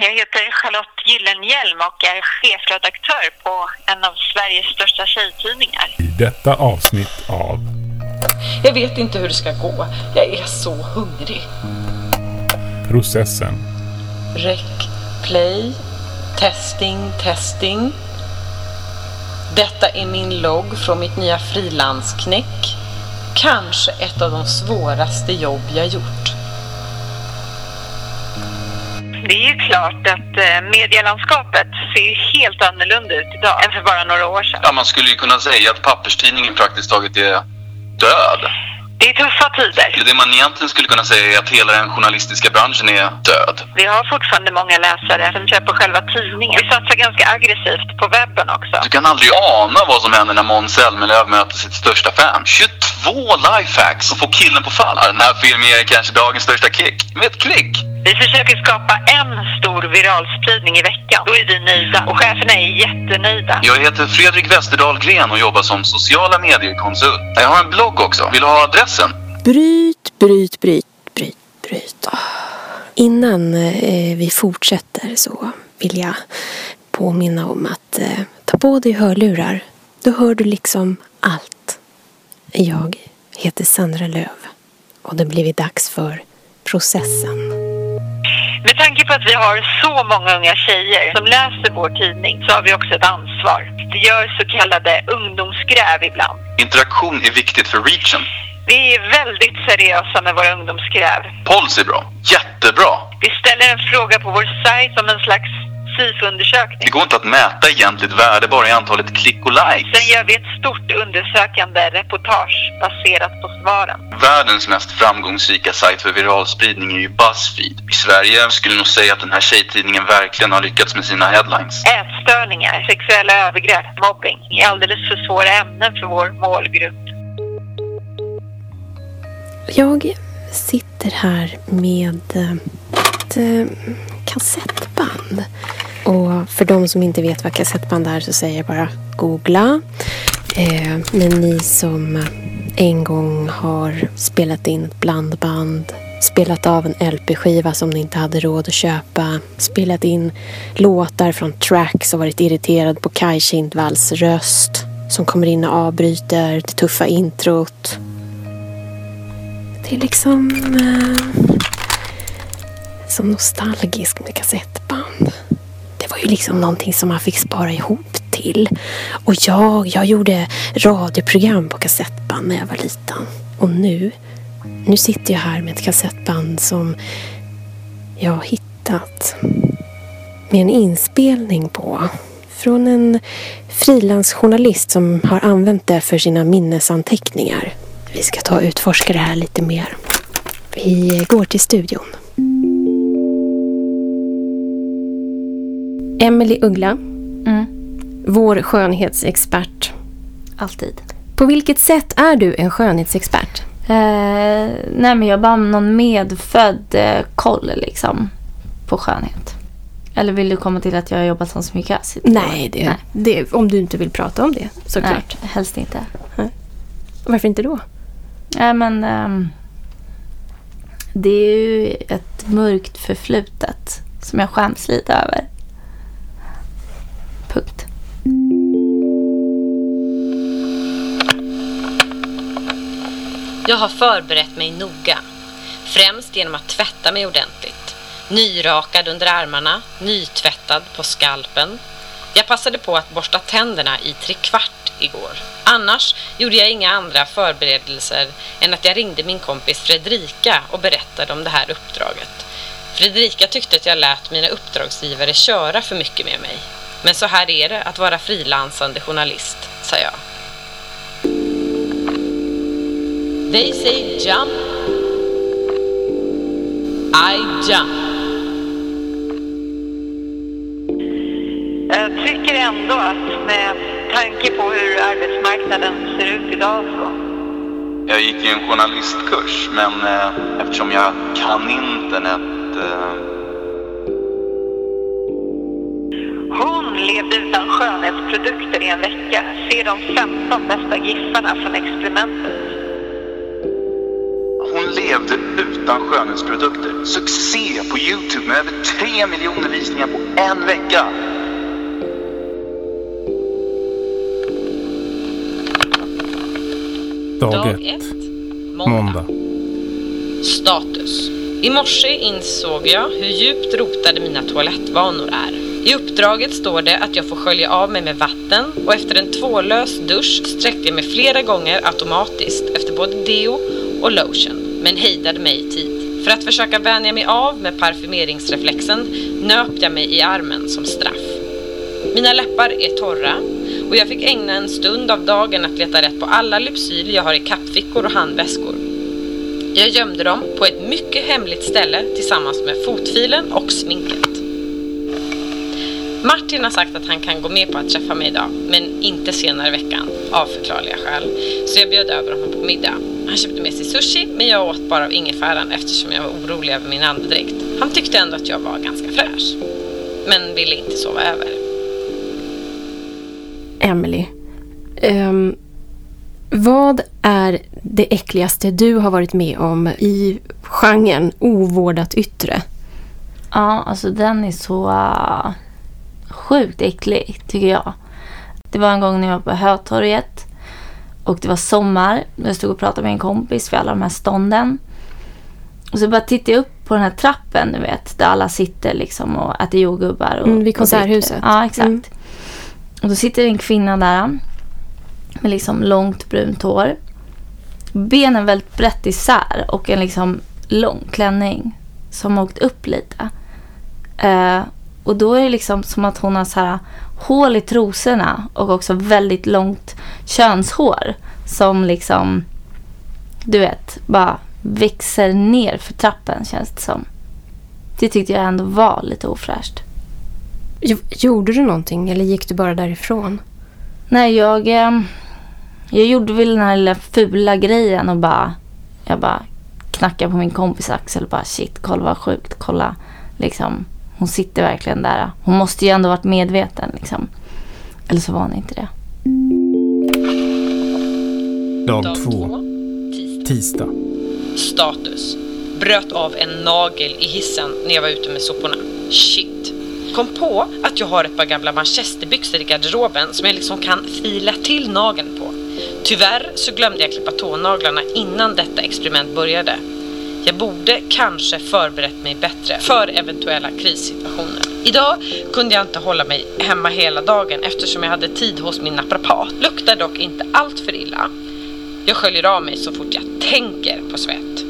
Jag heter Charlotte Gyllenhielm och är chefredaktör på en av Sveriges största tjejtidningar. I detta avsnitt av Jag vet inte hur det ska gå. Jag är så hungrig. Processen. Rec, play, testing, testing. Detta är min logg från mitt nya frilansknäck. Kanske ett av de svåraste jobb jag gjort. Det är ju klart att eh, medielandskapet ser ju helt annorlunda ut idag än för bara några år sedan. Ja, man skulle ju kunna säga att papperstidningen praktiskt taget är död. Det är tuffa tider. Det man egentligen skulle kunna säga är att hela den journalistiska branschen är död. Vi har fortfarande många läsare som köper själva tidningen. Vi satsar ganska aggressivt på webben också. Du kan aldrig ana vad som händer när Måns Zelmerlöw möter sitt största fan. 22 lifehacks och få killen på fall. Den här filmen är kanske dagens största kick. Med ett klick. Vi försöker skapa en stor viralspridning i veckan. Då är vi nöjda och cheferna är jättenöjda. Jag heter Fredrik Westerdahl Gren och jobbar som sociala medier-konsult. Jag har en blogg också. Vill du ha adressen? Bryt, bryt, bryt, bryt, bryt. Innan eh, vi fortsätter så vill jag påminna om att eh, ta på dig hörlurar. Då hör du liksom allt. Jag heter Sandra Löv och det blivit dags för processen. Tanke på att vi har så många unga tjejer som läser vår tidning så har vi också ett ansvar. Vi gör så kallade ungdomsgräv ibland. Interaktion är viktigt för reachen. Vi är väldigt seriösa med våra ungdomsgräv. Polls är bra. Jättebra. Vi ställer en fråga på vår sajt som en slags SIFO-undersökning. Det går inte att mäta egentligt värde bara i antalet klick och likes. Sen gör vi ett stort undersökande reportage baserat på svaren. Världens mest framgångsrika sajt för viralspridning är ju Buzzfeed. I Sverige skulle nog säga att den här tjejtidningen verkligen har lyckats med sina headlines. Ätstörningar, sexuella övergrepp, mobbing är alldeles för svåra ämnen för vår målgrupp. Jag sitter här med eh, ett eh, kassettband. Och för de som inte vet vad kassettband är så säger jag bara googla. Eh, men ni som en gång har spelat in ett blandband, spelat av en LP-skiva som ni inte hade råd att köpa, spelat in låtar från tracks och varit irriterad på Kaj Kindvalls röst som kommer in och avbryter det tuffa introt. Det är liksom eh, som nostalgisk med kassetter. Det var ju liksom någonting som man fick spara ihop till. Och jag, jag gjorde radioprogram på kassettband när jag var liten. Och nu, nu sitter jag här med ett kassettband som jag har hittat. Med en inspelning på. Från en frilansjournalist som har använt det för sina minnesanteckningar. Vi ska ta och utforska det här lite mer. Vi går till studion. Emily Uggla, Mm. vår skönhetsexpert. Alltid. På vilket sätt är du en skönhetsexpert? Eh, nej men jag bara någon medfödd eh, koll liksom på skönhet. Eller vill du komma till att jag har jobbat som sminkör? Nej, det, Det, om du inte vill prata om det såklart. Nej, helst inte. Varför inte då? Nej men ehm, det är ju ett mörkt förflutet som jag skäms lite över. Jag har förberett mig noga. Främst genom att tvätta mig ordentligt. Nyrakad under armarna, nytvättad på skalpen. Jag passade på att borsta tänderna i trekvart igår. Annars gjorde jag inga andra förberedelser än att jag ringde min kompis Fredrika och berättade om det här uppdraget. Fredrika tyckte att jag lät mina uppdragsgivare köra för mycket med mig. Men så här är det att vara frilansande journalist, sa jag. They say jump. I jump. Jag tycker ändå att med tanke på hur arbetsmarknaden ser ut idag så Jag gick ju en journalistkurs, men eh, eftersom jag kan internet... Eh, Hon levde utan skönhetsprodukter i en vecka. Se de 15 bästa giffarna från experimentet. Hon levde utan skönhetsprodukter. Succé på Youtube med över 3 miljoner visningar på en vecka. Dag Dag ett. ett. Måndag. Måndag. Status. I morse insåg jag hur djupt rotade mina toalettvanor är. I uppdraget står det att jag får skölja av mig med vatten och efter en tvålös dusch sträckte jag mig flera gånger automatiskt efter både deo och lotion, men hejdade mig i tid. För att försöka vänja mig av med parfymeringsreflexen nöp jag mig i armen som straff. Mina läppar är torra och jag fick ägna en stund av dagen att leta rätt på alla Lypsyl jag har i kappfickor och handväskor. Jag gömde dem på ett mycket hemligt ställe tillsammans med fotfilen och sminket. Martin har sagt att han kan gå med på att träffa mig idag, men inte senare i veckan, av förklarliga skäl. Så jag bjöd över honom på middag. Han köpte med sig sushi, men jag åt bara av ingefäran eftersom jag var orolig över min andedräkt. Han tyckte ändå att jag var ganska fräsch, men ville inte sova över. Emily. ehm, vad är det äckligaste du har varit med om i genren ovårdat yttre? Ja, alltså den är så uh, sjukt äcklig tycker jag. Det var en gång när jag var på Hötorget och det var sommar. Jag stod och pratade med en kompis vid alla de här stånden. Och så bara tittade jag upp på den här trappen, du vet, där alla sitter liksom och äter jordgubbar. Och, Mm, vid konserthuset. Ja, exakt. Mm. Och då sitter en kvinna där med liksom långt brunt hår. Benen väldigt brett isär och en liksom lång klänning som åkt upp lite. Eh, och då är det liksom som att hon har så här hål i trosorna och också väldigt långt könshår som liksom, du vet, bara växer ner för trappen känns det som. Det tyckte jag ändå var lite ofräscht. Jo- Gjorde du någonting eller gick du bara därifrån? Nej, jag, eh, jag gjorde väl den här lilla fula grejen och bara, jag bara knackade på min kompis axel och bara shit, kolla vad sjukt, kolla liksom. Hon sitter verkligen där. Hon måste ju ändå varit medveten liksom. Eller så var hon inte det. Dag två. Tisdag. Tisdag. Status. Bröt av en nagel i hissen när jag var ute med soporna. Shit. Kom på att jag har ett par gamla manchesterbyxor i garderoben som jag liksom kan fila till nageln på. Tyvärr så glömde jag klippa tånaglarna innan detta experiment började. Jag borde kanske förberett mig bättre för eventuella krissituationer. Idag kunde jag inte hålla mig hemma hela dagen eftersom jag hade tid hos min naprapat. Luktar dock inte allt för illa. Jag sköljer av mig så fort jag tänker på svett.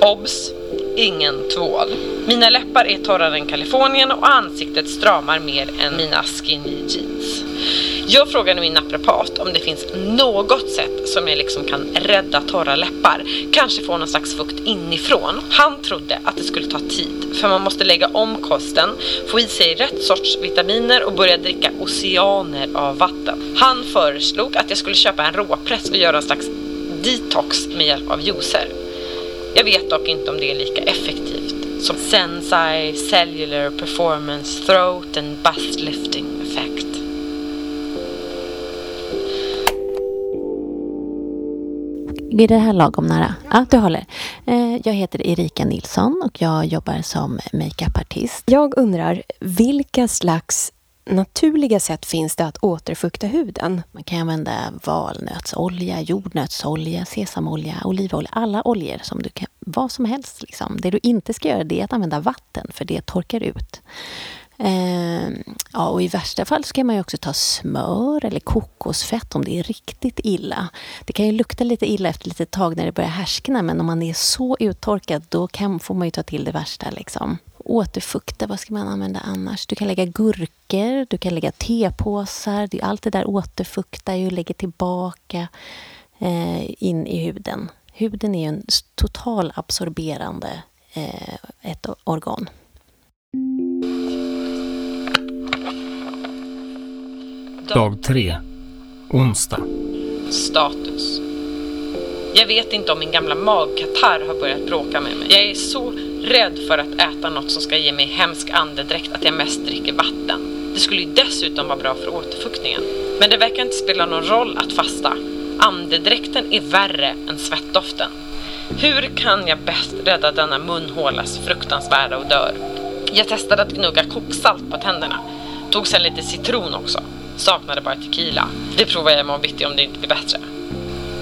Obs! Ingen tvål. Mina läppar är torrare än Kalifornien och ansiktet stramar mer än mina skinny jeans. Jag frågade min naprapat om det finns något sätt som jag liksom kan rädda torra läppar. Kanske få någon slags fukt inifrån. Han trodde att det skulle ta tid för man måste lägga om kosten, få i sig rätt sorts vitaminer och börja dricka oceaner av vatten. Han föreslog att jag skulle köpa en råpress och göra en slags detox med hjälp av juicer. Jag vet dock inte om det är lika effektivt som Sensai Cellular Performance Throat and Bust Lifting Effect. Är det här lagom nära? Ja, du håller. Eh, Jag heter Erika Nilsson och jag jobbar som makeupartist. Jag undrar, vilka slags naturliga sätt finns det att återfukta huden? Man kan använda valnötsolja, jordnötsolja, sesamolja, olivolja, alla oljor som du kan, vad som helst. Liksom. Det du inte ska göra det är att använda vatten, för det torkar ut. Eh, ja, och I värsta fall så kan man ju också ta smör eller kokosfett om det är riktigt illa. Det kan ju lukta lite illa efter lite tag när det börjar härskna men om man är så uttorkad då kan, får man ju ta till det värsta. Liksom. Återfukta, vad ska man använda annars? Du kan lägga gurkor, du kan lägga tepåsar. Allt det där återfuktar ju och lägger tillbaka eh, in i huden. Huden är ju en total absorberande eh, ett organ. Dag tre. Onsdag. Status. Jag vet inte om min gamla magkatarr har börjat bråka med mig. Jag är så rädd för att äta något som ska ge mig hemsk andedräkt att jag mest dricker vatten. Det skulle ju dessutom vara bra för återfuktningen. Men det verkar inte spela någon roll att fasta. Andedräkten är värre än svettdoften. Hur kan jag bäst rädda denna munhålas fruktansvärda odör? Jag testade att gnugga koksalt på tänderna. Tog sen lite citron också. Saknade bara tequila. Det provar jag imorgon bitti om det inte blir bättre.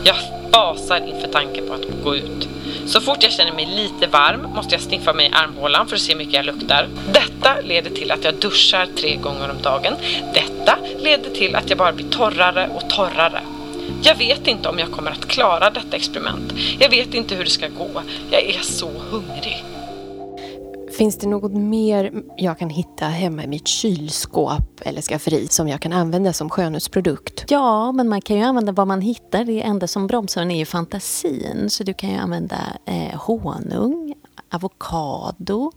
Jag fasar inför tanken på att gå ut. Så fort jag känner mig lite varm måste jag sniffa mig i armhålan för att se hur mycket jag luktar. Detta leder till att jag duschar tre gånger om dagen. Detta leder till att jag bara blir torrare och torrare. Jag vet inte om jag kommer att klara detta experiment. Jag vet inte hur det ska gå. Jag är så hungrig. Finns det något mer jag kan hitta hemma i mitt kylskåp eller skafferi som jag kan använda som skönhetsprodukt? Ja, men man kan ju använda vad man hittar. Det enda som bromsar är ju fantasin. Så du kan ju använda eh, honung, avokado,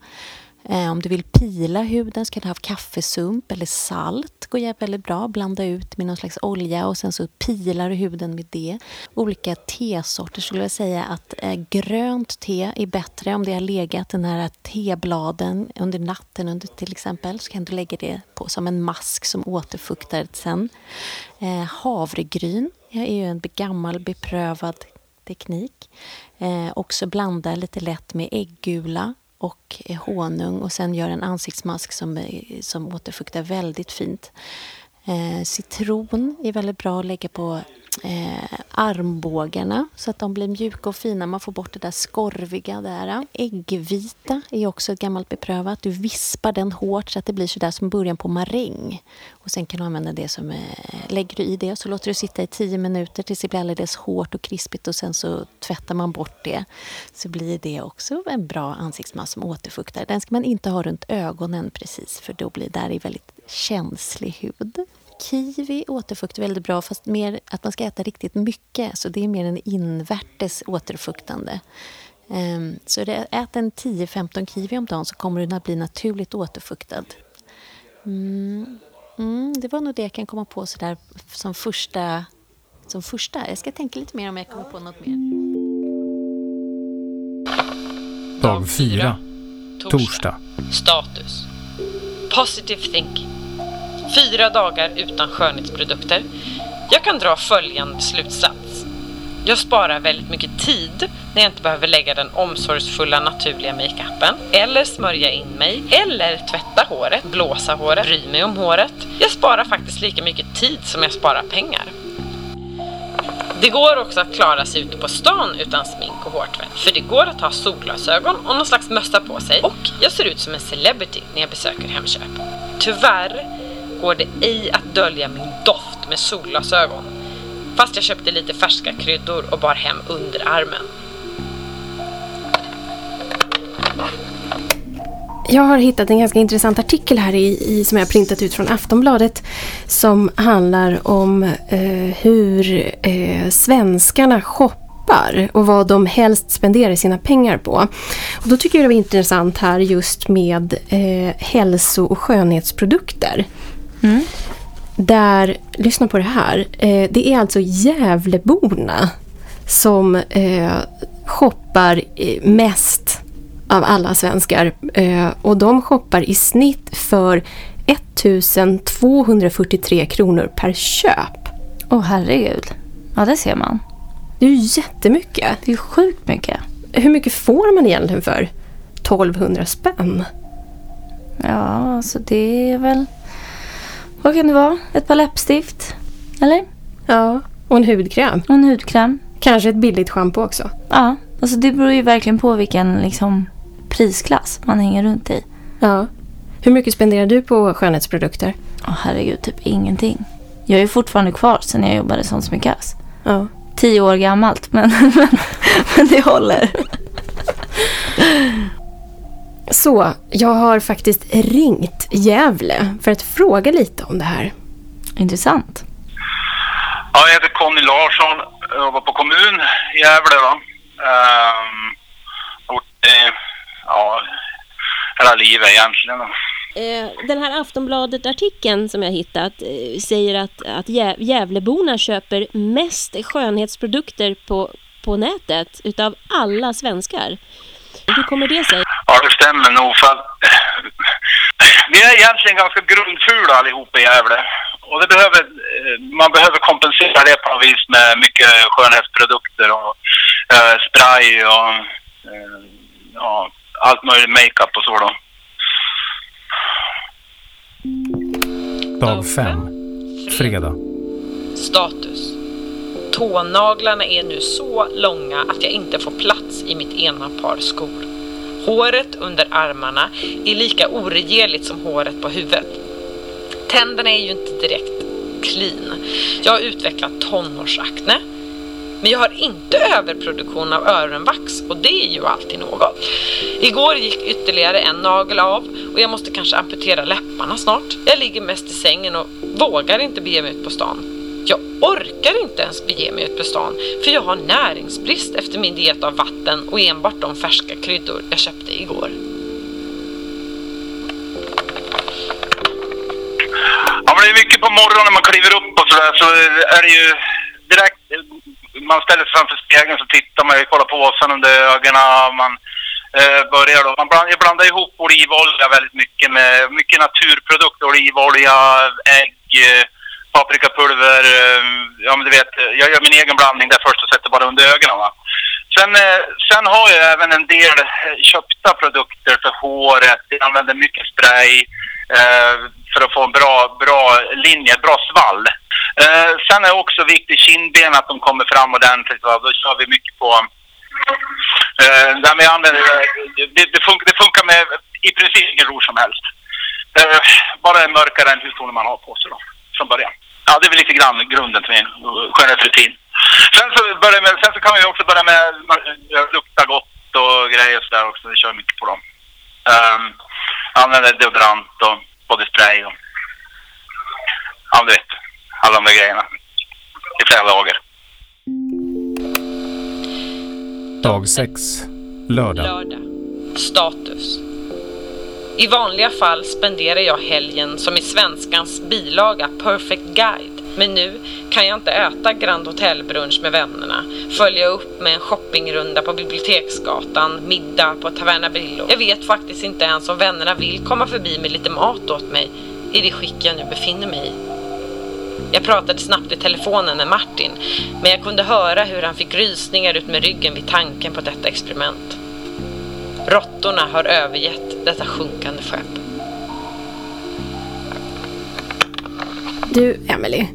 Eh, om du vill pila huden så kan du ha kaffesump eller salt. går väldigt bra. Blanda ut med någon slags olja och sen så pilar du huden med det. Olika tesorter skulle jag säga att eh, grönt te är bättre om det har legat den här tebladen under natten under till exempel. Så kan du lägga det på som en mask som återfuktar sen. Eh, havregryn är ju en gammal beprövad teknik. Eh, också blanda lite lätt med äggula och honung och sen gör en ansiktsmask som, som återfuktar väldigt fint. Eh, citron är väldigt bra att lägga på eh, armbågarna så att de blir mjuka och fina. Man får bort det där skorviga där. Äggvita är också ett gammalt beprövat. Du vispar den hårt så att det blir sådär som början på maräng. Och sen kan du använda det som, eh, lägger du i det så låter du sitta i tio minuter tills det blir alldeles hårt och krispigt och sen så tvättar man bort det. Så blir det också en bra ansiktsmask som återfuktar. Den ska man inte ha runt ögonen precis för då blir det väldigt känslig hud. Kiwi återfuktar väldigt bra, fast mer att man ska äta riktigt mycket. Så det är mer en invärtes återfuktande. Um, så ät en 10-15 kiwi om dagen så kommer du att bli naturligt återfuktad. Mm. Mm, det var nog det jag kan komma på sådär som första, som första. Jag ska tänka lite mer om jag kommer på något mer. Dag fyra. Torsdag. Status. Positive thinking. Fyra dagar utan skönhetsprodukter. Jag kan dra följande slutsats. Jag sparar väldigt mycket tid när jag inte behöver lägga den omsorgsfulla naturliga makeupen eller smörja in mig eller tvätta håret, blåsa håret, bry mig om håret. Jag sparar faktiskt lika mycket tid som jag sparar pengar. Det går också att klara sig ute på stan utan smink och hårtvätt. För det går att ha solglasögon och någon slags mössa på sig. Och jag ser ut som en celebrity när jag besöker Hemköp. Tyvärr går det ej att dölja min doft med solglasögon. Fast jag köpte lite färska kryddor och bar hem underarmen. Jag har hittat en ganska intressant artikel här i, i, som jag printat ut från Aftonbladet som handlar om eh, hur eh, svenskarna shoppar och vad de helst spenderar sina pengar på. Och då tycker jag det var intressant här just med eh, hälso och skönhetsprodukter. Mm. Där, lyssna på det här, eh, det är alltså Gävleborna som eh, shoppar eh, mest av alla svenskar. Eh, och de shoppar i snitt för 1243 kronor per köp. Åh oh, herregud. Ja, det ser man. Det är ju jättemycket. Det är sjukt mycket. Hur mycket får man egentligen för 1200 spänn? Ja, alltså det är väl vad kan det vara? Ett par läppstift? Eller? Ja, och en hudkräm. Och en hudkräm. Kanske ett billigt schampo också. Ja, alltså det beror ju verkligen på vilken liksom, prisklass man hänger runt i. Ja. Hur mycket spenderar du på skönhetsprodukter? Åh oh, herregud, typ ingenting. Jag är fortfarande kvar sen jag jobbade som sminkös. Ja. Tio år gammalt, men, men, men det håller. Så, jag har faktiskt ringt Gävle för att fråga lite om det här. Intressant. Ja, jag heter Conny Larsson. Jag jobbar på kommun i Gävle. Då. Um, och, eh, ja, hela livet egentligen. Eh, den här Aftonbladet-artikeln som jag hittat eh, säger att, att Gävleborna köper mest skönhetsprodukter på, på nätet utav alla svenskar. Hur kommer det sig? Ja, det stämmer nog. För vi är egentligen ganska grundfula allihop i Gävle. Och det behöver, eh, man behöver kompensera det på något vis med mycket skönhetsprodukter och eh, spray och eh, ja, allt möjligt makeup och så då. Dag 5. Fredag. Status. Tånaglarna är nu så långa att jag inte får plats i mitt ena par skor. Håret under armarna är lika oregerligt som håret på huvudet. Tänderna är ju inte direkt clean. Jag har utvecklat tonårsakne. Men jag har inte överproduktion av öronvax och det är ju alltid något. Igår gick ytterligare en nagel av och jag måste kanske amputera läpparna snart. Jag ligger mest i sängen och vågar inte bege mig ut på stan. Jag orkar inte ens bege mig ut på stan för jag har näringsbrist efter min diet av vatten och enbart de färska kryddor jag köpte igår. Ja, men det är mycket på morgonen när man kliver upp och sådär så är det ju direkt, man ställer sig framför spegeln så tittar man, kollar påsen under ögonen, man eh, börjar då, man blandar, jag blandar ihop olivolja väldigt mycket med mycket naturprodukter, olivolja, ägg, eh, paprikapulver, eh, ja men du vet, jag gör min egen blandning där först och sätter bara under ögonen va. Sen, eh, sen har jag även en del eh, köpta produkter för håret, jag använder mycket spray eh, för att få en bra, bra linje, bra svall. Eh, sen är också viktigt kindben att de kommer fram ordentligt. Va? Då kör vi mycket på... Eh, där vi använder, det, det, funkar, det funkar med i princip ingen rouge som helst. Bara bara mörkare än hudtonen man har på sig då, från början. Ja, det är väl lite grann grunden till min skönhetsrutin. Sen så, börjar med, sen så kan vi också börja med att lukta gott och grejer och sådär också. Vi kör mycket på dem. Um, använder deodorant och bodyspray och ja, du vet. Alla de där grejerna. I flera lager. Dag 6. Lördag. Lördag. Status. I vanliga fall spenderar jag helgen som i svenskans bilaga Perfect Guide. Men nu kan jag inte äta Grand Hotel brunch med vännerna, följa upp med en shoppingrunda på Biblioteksgatan, middag på Taverna Brillo. Jag vet faktiskt inte ens om vännerna vill komma förbi med lite mat åt mig i det skick jag nu befinner mig i. Jag pratade snabbt i telefonen med Martin, men jag kunde höra hur han fick rysningar ut med ryggen vid tanken på detta experiment. Råttorna har övergett detta sjunkande skepp. Du, Emily.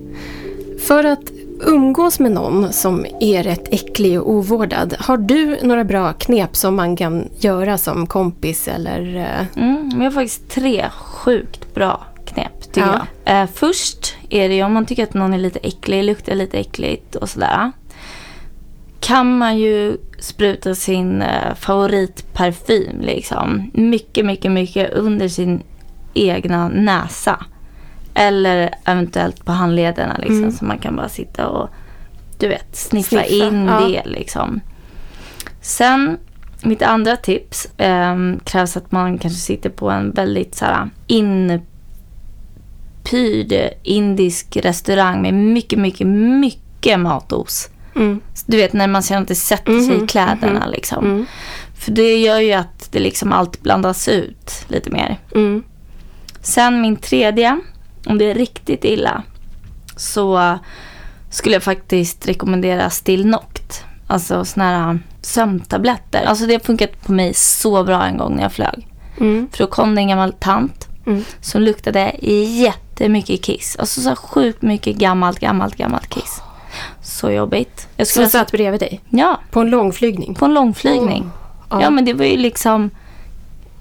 För att umgås med någon som är rätt äcklig och ovårdad, har du några bra knep som man kan göra som kompis eller? eh, Mm, jag har faktiskt tre sjukt bra knep tycker Ja. jag. Eh, först är det ju om man tycker att någon är lite äcklig, luktar lite äckligt och sådär. Kan man ju spruta sin eh, favoritparfym liksom. Mycket, mycket, mycket under sin egna näsa. Eller eventuellt på handlederna liksom. Mm. Så man kan bara sitta och du vet, sniffa, Sniffa, in ja. det liksom. Sen, mitt andra tips ehm, krävs att man kanske sitter på en väldigt så här inpyrd indisk restaurang med mycket, mycket, mycket matos. Mm. Du vet när man det sätter sig Mhm, i kläderna mhm. liksom. Mm. För det gör ju att det liksom allt blandas ut lite mer. Mm. Sen min tredje, om det är riktigt illa, så skulle jag faktiskt rekommendera Stilnoct. Alltså såna här sömntabletter. Alltså det har funkat på mig så bra en gång när jag flög. Mm. För då kom det en gammal tant Mm. som luktade jättemycket kiss. Alltså så sjukt mycket gammalt, gammalt, gammalt kiss. Så jobbigt. Jag Som skulle satt bredvid dig Ja, på en långflygning. på en långflygning. Ja. Ja, men det var ju liksom...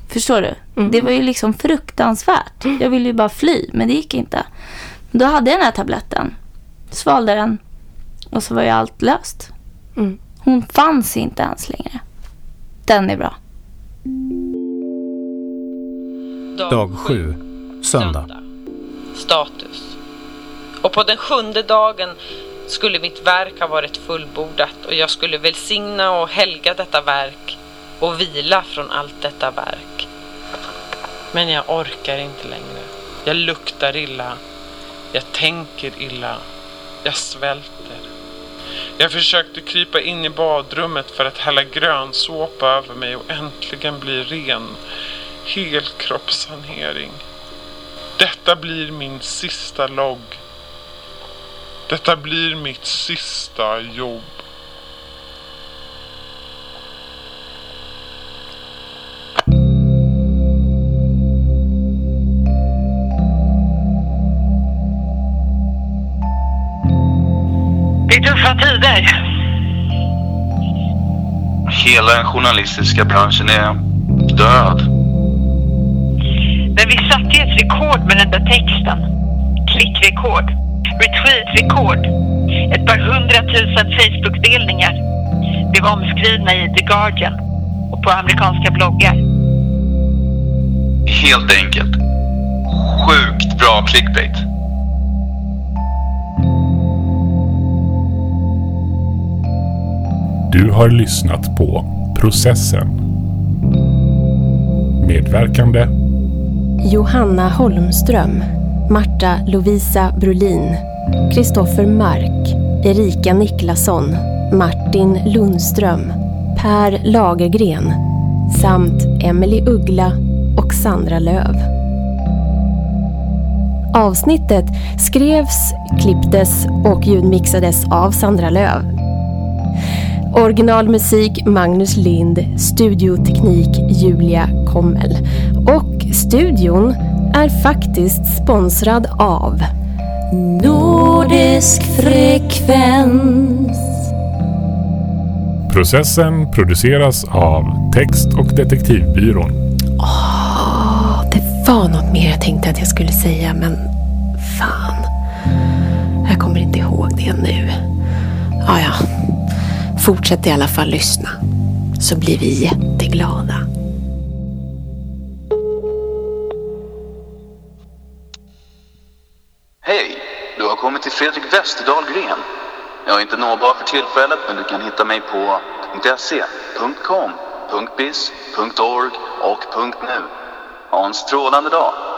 Förstår du? Mm. Det var ju liksom fruktansvärt. Jag ville ju bara fly, men det gick inte. Då hade jag den här tabletten. Svalde den. Och så var ju allt löst. Mm. Hon fanns inte ens längre. Den är bra. Dag 7. Söndag. Status. Och på den sjunde dagen skulle mitt verk ha varit fullbordat och jag skulle välsigna och helga detta verk och vila från allt detta verk. Men jag orkar inte längre. Jag luktar illa. Jag tänker illa. Jag svälter. Jag försökte krypa in i badrummet för att hälla grönsåpa över mig och äntligen bli ren. Helkroppssanering. Detta blir min sista logg. Detta blir mitt sista jobb. Det är tuffa tider. Hela den journalistiska branschen är död. Men vi satte ett rekord med den där texten. Klickrekord. Retweet-rekord. Ett par hundratusen Facebook-delningar. Blev omskrivna i The Guardian och på amerikanska bloggar. Helt enkelt. Sjukt bra clickbait. Du har lyssnat på Processen. Medverkande Johanna Holmström, Marta Lovisa Brolin, Kristoffer Mark, Erika Niklasson, Martin Lundström, Per Lagergren samt Emily Uggla och Sandra Löv. Avsnittet skrevs, klipptes och ljudmixades av Sandra Löv. Originalmusik Magnus Lind, studioteknik Julia Kommel. Och studion är faktiskt sponsrad av Nordisk frekvens. Processen produceras av Text och detektivbyrån. Åh, det var något mer jag tänkte att jag skulle säga, men fan. Jag kommer inte ihåg det nu. Ah, ja, fortsätt i alla fall lyssna. Så blir vi jätteglada. Kommit till Fredrik Westerdahl Gren. Jag är inte nåbar för tillfället, men du kan hitta mig på .se, .com, .biz, .org och .nu. Ha en strålande dag!